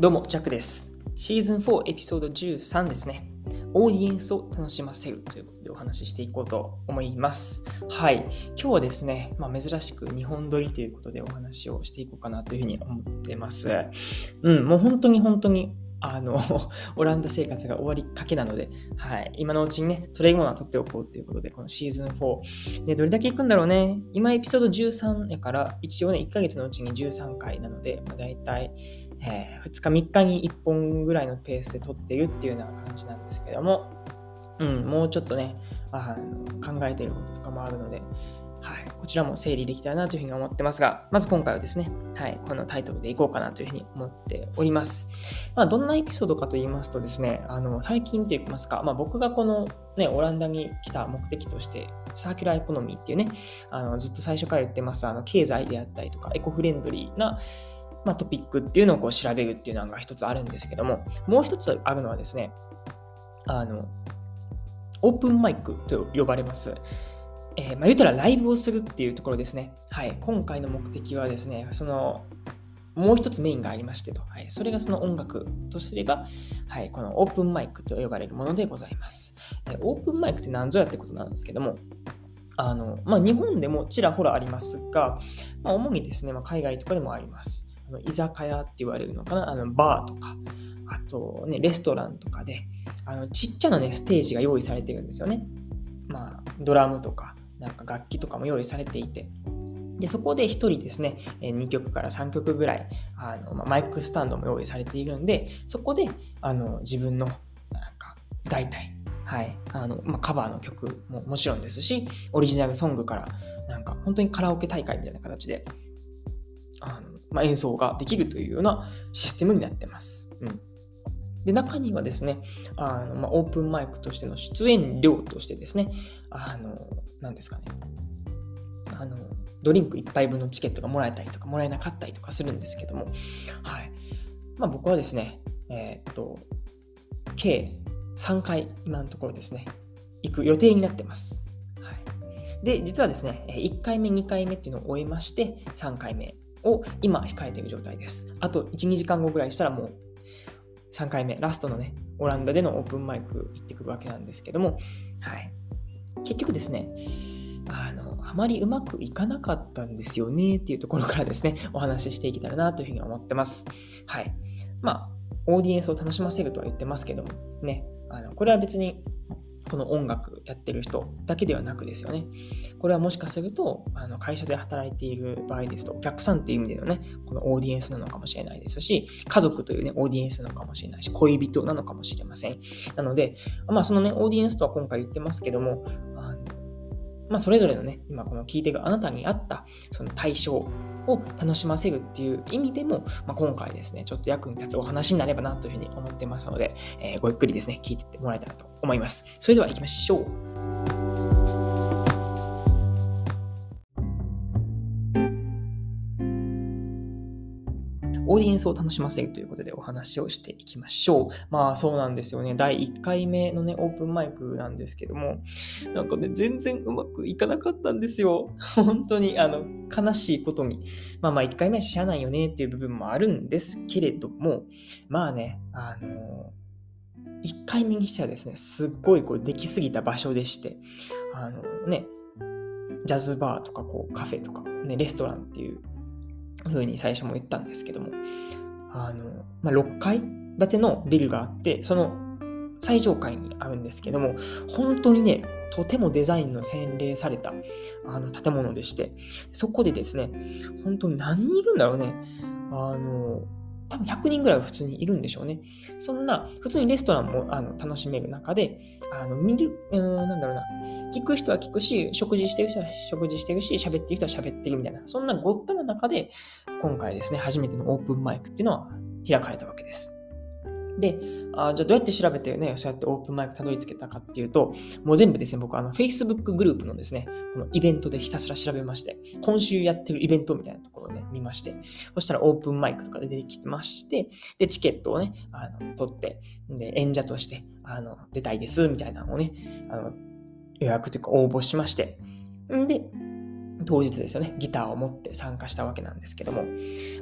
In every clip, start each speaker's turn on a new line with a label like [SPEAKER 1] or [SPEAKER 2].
[SPEAKER 1] どうも、ジャックです。シーズン4エピソード13ですね。オーディエンスを楽しませるということでお話ししていこうと思います。はい。今日はですね、まあ、珍しく日本撮りということでお話をしていこうかなというふうに思ってます。うん、もう本当に本当にあの、オランダ生活が終わりかけなので、はい。今のうちにね、トレイモナー取っておこうということで、このシーズン4。で、どれだけ行くんだろうね。今エピソード13やから、一応ね、1ヶ月のうちに13回なので、まあ、大体、えー、2日3日に1本ぐらいのペースで撮ってるっていうような感じなんですけども、うん、もうちょっとね、あの考えてることとかもあるので、はい、こちらも整理できたらなというふうに思ってますが、まず今回はですね、はい、このタイトルでいこうかなというふうに思っております。まあ、どんなエピソードかと言いますとですね、あの最近といいますか、まあ、僕がこの、ね、オランダに来た目的として、サーキュラーエコノミーっていうね、あのずっと最初から言ってます、あの経済であったりとか、エコフレンドリーな、まあ、トピックっていうのをこう調べるっていうのが一つあるんですけども、もう一つあるのはですね、あの、オープンマイクと呼ばれます。えー、まあ、言うたらライブをするっていうところですね。はい。今回の目的はですね、その、もう一つメインがありましてと。はい。それがその音楽とすれば、はい。このオープンマイクと呼ばれるものでございます。え、オープンマイクって何ぞやってことなんですけども、あの、まあ、日本でもちらほらありますが、まあ、主にですね、まあ、海外とかでもあります。居酒屋って言われるのかな？あのバーとか、あとね、レストランとかで、あのちっちゃなね、ステージが用意されてるんですよね。まあ、ドラムとか、なんか楽器とかも用意されていて、でそこで1人ですね、2曲から3曲ぐらいあの、まあ、マイクスタンドも用意されているんで、そこであの自分のなんか大体、はいあのまあ、カバーの曲ももちろんですし、オリジナルソングからなんか本当にカラオケ大会みたいな形であのまあ、演奏ができるというようなシステムになってます。うん、で中にはですね、あのまあ、オープンマイクとしての出演料としてですね、あの、何ですかね、あの、ドリンク1杯分のチケットがもらえたりとか、もらえなかったりとかするんですけども、はい。まあ、僕はですね、えー、っと、計3回、今のところですね、行く予定になってます。はい。で、実はですね、1回目、2回目っていうのを終えまして、3回目を今控えている状態です。あと1、2時間後ぐらいしたらもう3回目、ラストのね、オランダでのオープンマイク行ってくるわけなんですけども、はい。結局ですね、あの、あまりうまくいかなかったんですよねっていうところからですね、お話ししていけたらなというふうに思ってます。はい。まあ、オーディエンスを楽しませるとは言ってますけども、ね、あのこれは別にこの音楽やってる人だけではなくですよね。これはもしかすると、あの会社で働いている場合ですと、お客さんという意味でのね、このオーディエンスなのかもしれないですし、家族というね、オーディエンスなのかもしれないし、恋人なのかもしれません。なので、まあそのね、オーディエンスとは今回言ってますけども、まあそれぞれのね、今この聞いてるあなたに合ったその対象を楽しませるっていう意味でも、まあ、今回ですね、ちょっと役に立つお話になればなというふうに思ってますので、えー、ごゆっくりですね、聞いてってもらえたらと思います。それでは行きましょう。オーディエンスを楽しませるということでお話をしていきましょう。まあそうなんですよね。第1回目のね、オープンマイクなんですけども、なんかね、全然うまくいかなかったんですよ。本当に、あの、悲しいことに。まあまあ1回目はしゃあないよねっていう部分もあるんですけれども、まあね、あの1回目にしてはですね、すっごいこうできすぎた場所でして、あのね、ジャズバーとかこうカフェとか、ね、レストランっていうふうに最初も言ったんですけども、あの、まあ、6階建てのビルがあって、その最上階にあるんですけども、本当にね、とてもデザインの洗礼されたあの建物でして、そこでですね、本当に何人いるんだろうね。あの、多分100人ぐらいは普通にいるんでしょうね。そんな、普通にレストランもあの楽しめる中で、あの見る、うん、なんだろうな、聞く人は聞くし、食事してる人は食事してるし、喋ってる人は喋ってるみたいな、そんなごったの中で、今回ですね、初めてのオープンマイクっていうのは開かれたわけです。で、あじゃあどうやって調べてね、そうやってオープンマイクたどり着けたかっていうと、もう全部ですね、僕あの Facebook グループのですね、このイベントでひたすら調べまして、今週やってるイベントみたいなところをね、見まして、そしたらオープンマイクとか出てきてまして、で、チケットをね、あの取って、で、演者としてあの出たいです、みたいなのをね、あの予約というか応募しまして、んで、当日ですよね、ギターを持って参加したわけなんですけども、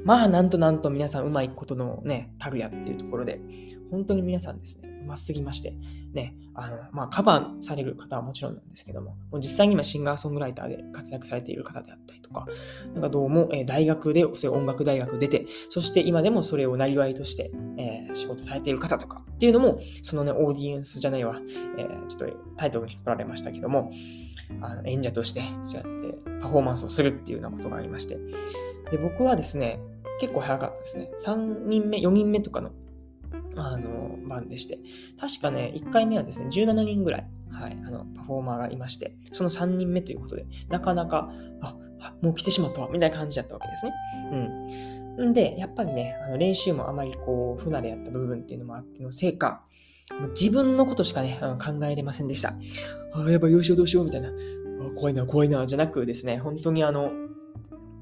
[SPEAKER 1] まあ、なんとなんと皆さんうまいことのね、タグやっていうところで、本当に皆さんですね、うますぎまして、ね、あの、まあ、カバーされる方はもちろんなんですけども、もう実際に今シンガーソングライターで活躍されている方であったりとか、なんかどうも、え、大学で、そういう音楽大学出て、そして今でもそれをなりわいとして、えー、仕事されている方とかっていうのも、そのね、オーディエンスじゃないわ、えー、ちょっとタイトルに引っ張られましたけども、あの演者としてそうやってパフォーマンスをするっていうようなことがありまして、で、僕はですね、結構早かったですね。3人目、4人目とかのあの番でして、確かね、1回目はですね、17人ぐらい、はい、あのパフォーマーがいまして、その3人目ということで、なかなか、あもう来てしまったわ、みたいな感じだったわけですね。うん。で、やっぱりね、あの練習もあまりこう、不慣れやった部分っていうのもあってのせいか、自分のことしかね、考えれませんでした。あ、やばい、どうしようどうしよう、みたいな。怖いな、怖いな、じゃなくですね、本当にあの、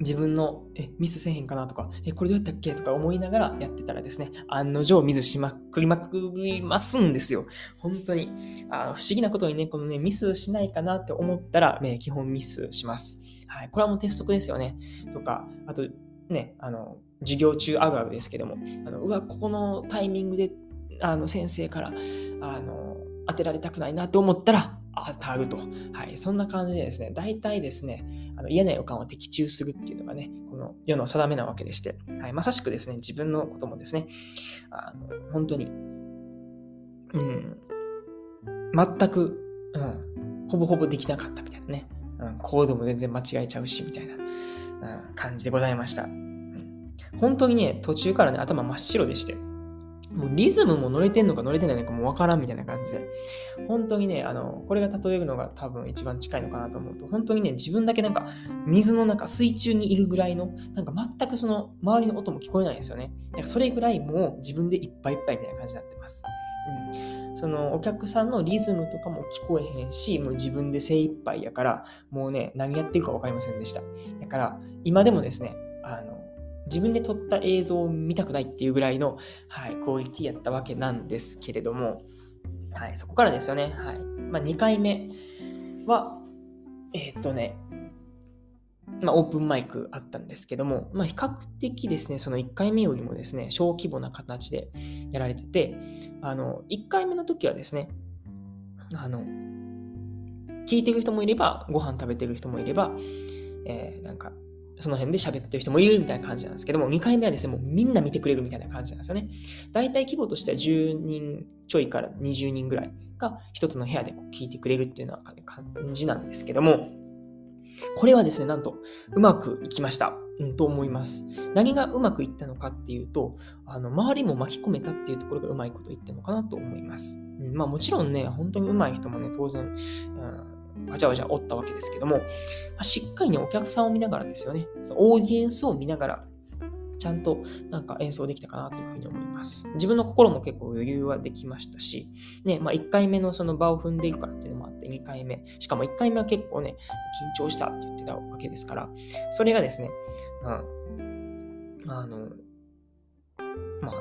[SPEAKER 1] 自分のえミスせへんかなとか、え、これどうやったっけとか思いながらやってたらですね、案の定ミスしまくりまくりますんですよ。本当に。あ不思議なことにね、このね、ミスしないかなって思ったら、ね、基本ミスします。はい。これはもう鉄則ですよね。とか、あと、ね、あの、授業中あるあるですけども、あのうわ、ここのタイミングで、あの、先生から、あの、当てられたくないなと思ったら、当たると。はい。そんな感じでですね、大体ですね、あの嫌な予感を的中するっていうのがね、この世の定めなわけでして、はい。まさしくですね、自分のこともですね、あの本当に、うん、全く、うん、ほぼほぼできなかったみたいなね、うん、コードも全然間違えちゃうし、みたいな、うん、感じでございました。うん、本当にね、途中からね、頭真っ白でして、もうリズムも乗れてんのか乗れてないのかもわからんみたいな感じで、本当にね、あの、これが例えるのが多分一番近いのかなと思うと、本当にね、自分だけなんか水の中、水中にいるぐらいの、なんか全くその周りの音も聞こえないんですよね。だからそれぐらいもう自分でいっぱいいっぱいみたいな感じになってます。うん。そのお客さんのリズムとかも聞こえへんし、もう自分で精一杯やから、もうね、何やってるか分かりませんでした。だから、今でもですね、あの、自分で撮った映像を見たくないっていうぐらいの、はい、クオリティやったわけなんですけれども、はい、そこからですよね。はい。まあ、2回目は、えー、っとね、まあ、オープンマイクあったんですけども、まあ、比較的ですね、その1回目よりもですね、小規模な形でやられてて、あの、1回目の時はですね、あの、聞いてる人もいれば、ご飯食べてる人もいれば、えー、なんか、その辺で喋ってる人もいるみたいな感じなんですけども、2回目はですね、もうみんな見てくれるみたいな感じなんですよね。大体規模としては10人ちょいから20人ぐらいが一つの部屋でこう聞いてくれるっていうような感じなんですけども、これはですね、なんとうまくいきました。うん、と思います。何がうまくいったのかっていうと、あの周りも巻き込めたっていうところがうまいこと言ってるのかなと思います。うん、まあもちろんね、本当に上手い人もね、当然、うんわちゃわちゃおったわけですけども、ましっかりね、お客さんを見ながらですよね、オーディエンスを見ながら、ちゃんとなんか演奏できたかなというふうに思います。自分の心も結構余裕はできましたし、ね、まあ1回目のその場を踏んでいるからっていうのもあって、2回目、しかも1回目は結構ね、緊張したって言ってたわけですから、それがですね、うん、あの、まあ、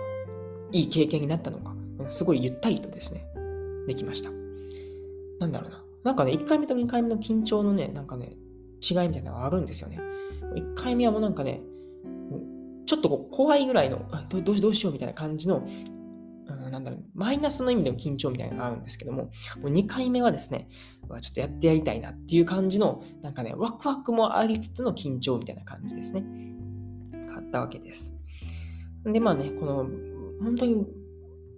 [SPEAKER 1] いい経験になったのか、すごいゆったりとですね、できました。なんだろうな。なんかね、1回目と2回目の緊張のね、なんかね、違いみたいなのがあるんですよね。1回目はもうなんかね、ちょっと怖いぐらいのどどうしようみたいな感じの、うん、なんだろう、マイナスの意味での緊張みたいなのがあるんですけども、もう2回目はですね、ちょっとやってやりたいなっていう感じの、なんかね、ワクワクもありつつの緊張みたいな感じですね。あったわけです。で、まあね、この、本当に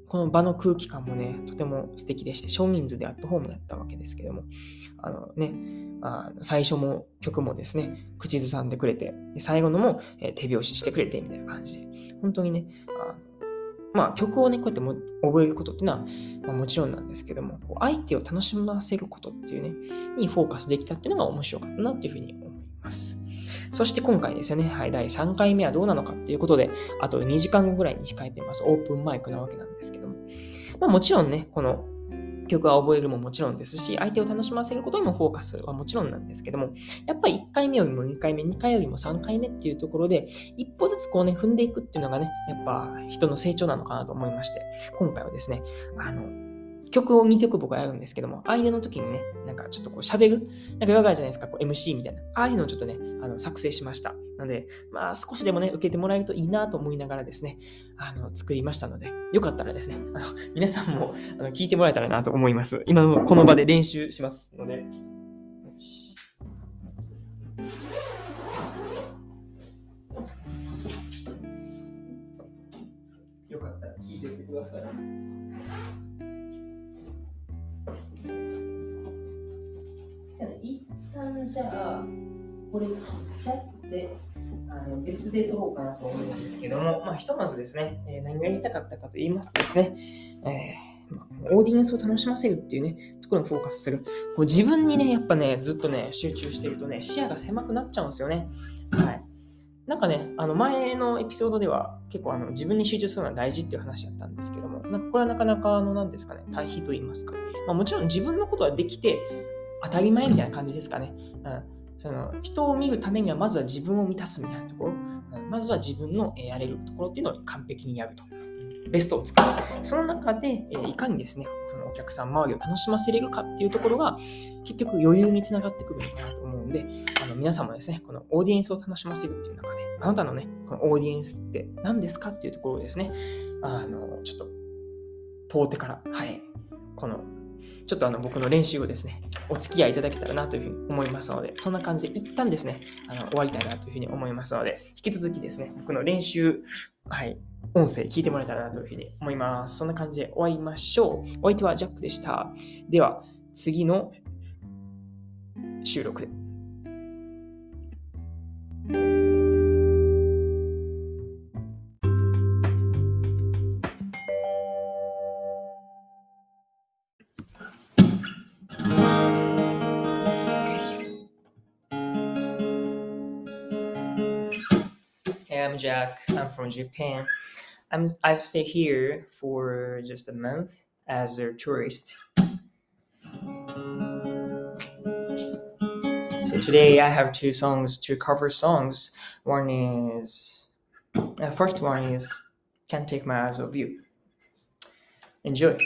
[SPEAKER 1] この場の空気感もね、とても素敵でして、少人数でアットホームだったわけですけども、あのね、あの最初も曲もですね、口ずさんでくれて、で最後のも、えー、手拍子してくれてみたいな感じで、本当にね、あまあ曲をね、こうやっても覚えることっていうのは、まあ、もちろんなんですけども、こう相手を楽しませることっていうね、にフォーカスできたっていうのが面白かったなっていうふうに思います。そして今回ですよね、はい、第3回目はどうなのかっていうことで、あと2時間後ぐらいに控えています。オープンマイクなわけなんですけども。まあもちろんね、この曲は覚えるももちろんですし、相手を楽しませることにもフォーカスはもちろんなんですけども、やっぱり1回目よりも2回目、2回よりも3回目っていうところで、一歩ずつこうね、踏んでいくっていうのがね、やっぱ人の成長なのかなと思いまして、今回はですね、あの、曲を2曲僕はやるんですけども、間の時にね、なんかちょっとこう喋る、なんかよくあるじゃないですか、こう MC みたいな。ああいうのをちょっとね、あの作成しました。なので、まあ少しでもね、受けてもらえるといいなと思いながらですね、あの作りましたので、よかったらですね、あの皆さんもあの聞いてもらえたらなと思います。今のこの場で練習しますので。よかったら聞いてみてください。じゃあ、これ切っちゃって、あの別で撮ろうかなと思うんですけども、まあ、ひとまずですね、えー、何が言いたかったかと言いますとですね、えー、オーディエンスを楽しませるっていうね、ところにフォーカスする。こう自分にね、やっぱね、ずっとね、集中してるとね、視野が狭くなっちゃうんですよね。はい。なんかね、あの前のエピソードでは結構あの自分に集中するのは大事っていう話だったんですけども、なんかこれはなかなかあの何ですかね、対比と言いますか。まあ、もちろん自分のことはできて、当たり前みたいな感じですかね。うん、その人を見るためにはまずは自分を満たすみたいなところ、うん、まずは自分のやれるところっていうのを完璧にやると。ベストを作る。その中で、えいかにですね、そのお客さん周りを楽しませれるかっていうところが、結局余裕につながってくるのかなと思うんで、あの皆さんもですね、このオーディエンスを楽しませるっていう中で、あなたのね、このオーディエンスって何ですかっていうところをですね、あの、ちょっと、問うてから、はい、このちょっとあの僕の練習をですね、お付き合いいただけたらなというふうに思いますので、そんな感じで一旦ですね、あの終わりたいなというふうに思いますので、引き続きですね、僕の練習、はい、音声聞いてもらえたらなというふうに思います。そんな感じで終わりましょう。お相手はジャックでした。では、次の収録で。I'm I'm from Japan. I'm I've stayed here for just a month as a tourist. So today I have two songs, two cover songs. One is uh, first one is "Can't Take My Eyes Off You." Enjoy.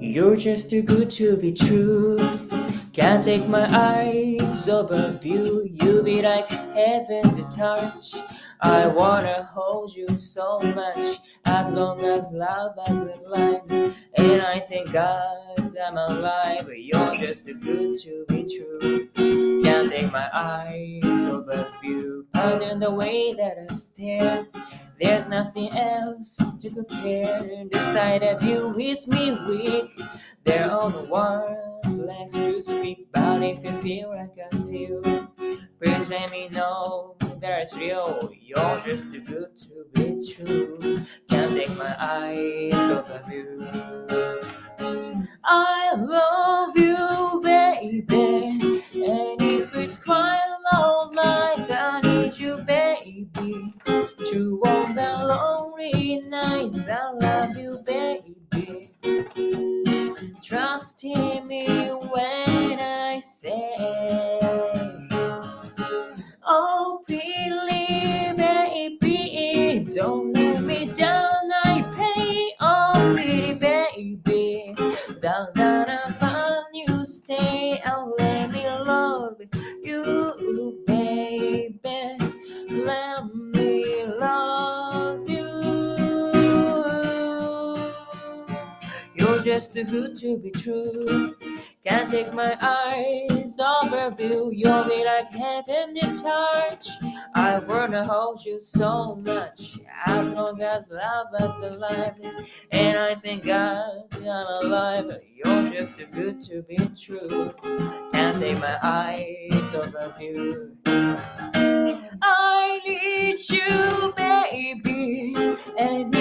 [SPEAKER 1] You're just too good to be true. Can't take my eyes off of you. You be like heaven to touch. I wanna hold you so much as long as love is alive. And I thank God I'm alive. But you're just too good to be true. Can't take my eyes off of you. Pardon the way that I stare. There's nothing else to compare. Sight of you is me weak. There are no words left to speak, but if you feel like I feel, please let me know that it's real. You're just too good to be true. Can't take my eyes off of you. I love you, baby, and if it's quite long like I need you, baby, to all the lonely nights. I love you, baby. Trust in me when I say, just too good to be true. Can't take my eyes off of you. You'll be like heaven to touch. I wanna hold you so much as long as love is alive. And I thank God I'm alive. You're just too good to be true. Can't take my eyes off of you. I need you, baby. And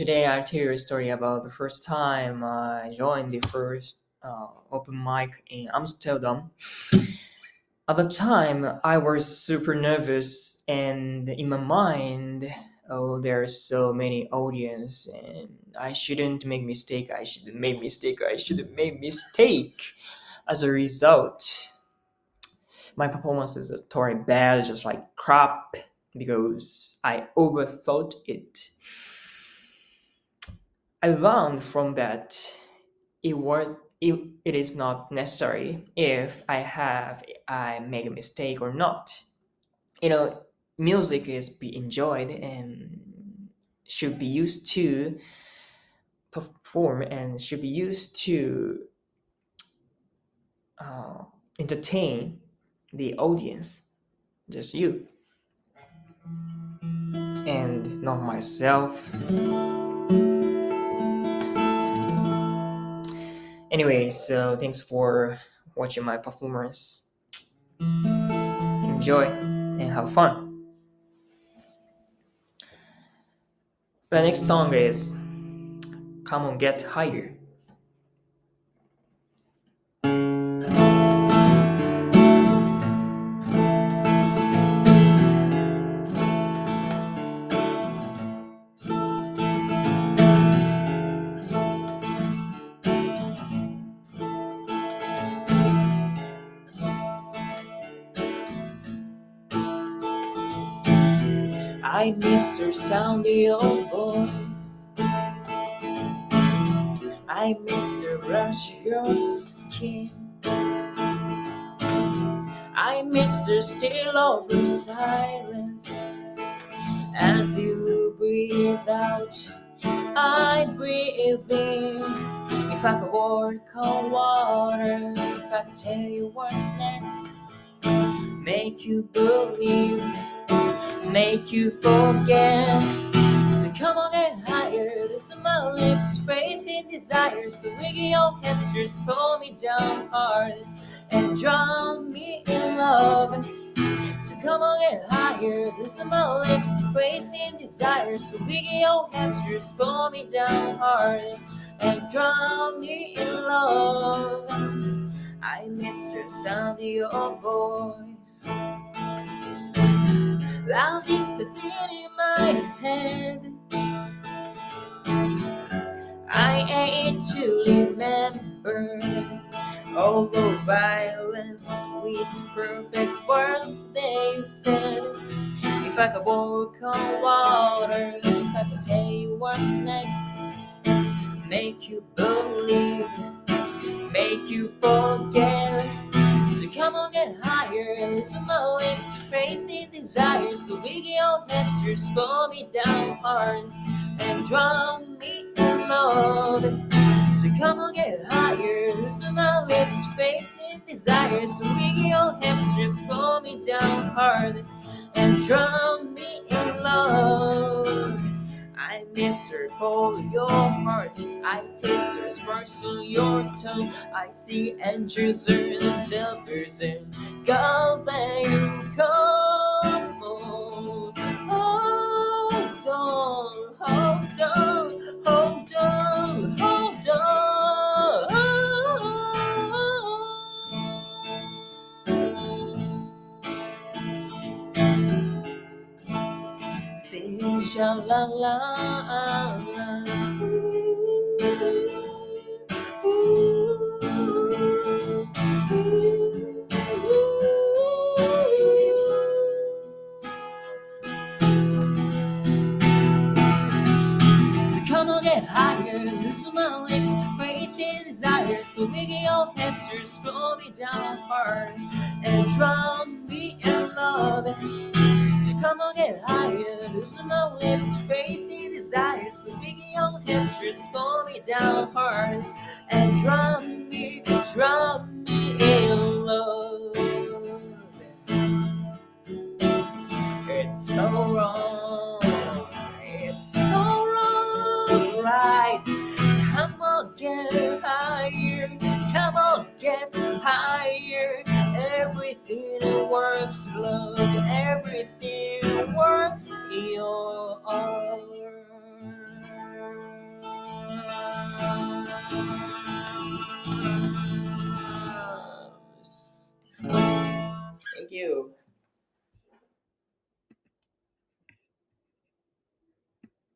[SPEAKER 1] today I'll tell you a story about the first time I joined the first uh, open mic in Amsterdam. At the time, I was super nervous, and in my mind, oh, there are so many audience, and I shouldn't make mistake. I shouldn't make mistake. I shouldn't make mistake. As a result, my performance is totally bad, just like crap, because I overthought it. I learned from that it was it, it is not necessary if I have I make a mistake or not. You know, music is be enjoyed and should be used to perform and should be used to uh, entertain the audience, just you, and not myself. Anyway, so thanks for watching my performance. Enjoy and have fun. The next song is Come on Get Higher. I miss her soundy old voice. I miss her brush your skin. I miss the still of her silence. As you breathe out, I breathe in. If I could walk on water, if I could tell you what's next, make you believe make you forget. So come on, get higher. Listen, my lips, faith and desire. So wiggle your hamsters, pull me down hard and drown me in love. So come on, get higher. Listen, my lips, faith and desire. So wiggle your hamsters, pull me down hard and drown me in love. I miss the sound of your voice. Is the thing in my head. I ain't to remember all the violence with perfect words you said. If I could walk on water, if I could tell you what's next, make you believe, make you forget. Come on, get higher, listen my lips, and desire. So get your hamsters, pull me down hard and drown me in love. So come on, get higher, listen my lips, faith and desire. So get your hamsters, pull me down hard and drown me in love. Her for your heart. I taste her sparks on your tongue. I see angels and devils and God when you come on. Hold on, hold on, la. So come on, get higher, loosen my legs, breathe in desire. So make your hamsters pull me down hard and drown me in love. Come on, get higher. Losing my lips, faithy desires. Slipping your hips, just pull me down hard and drum me, drop me.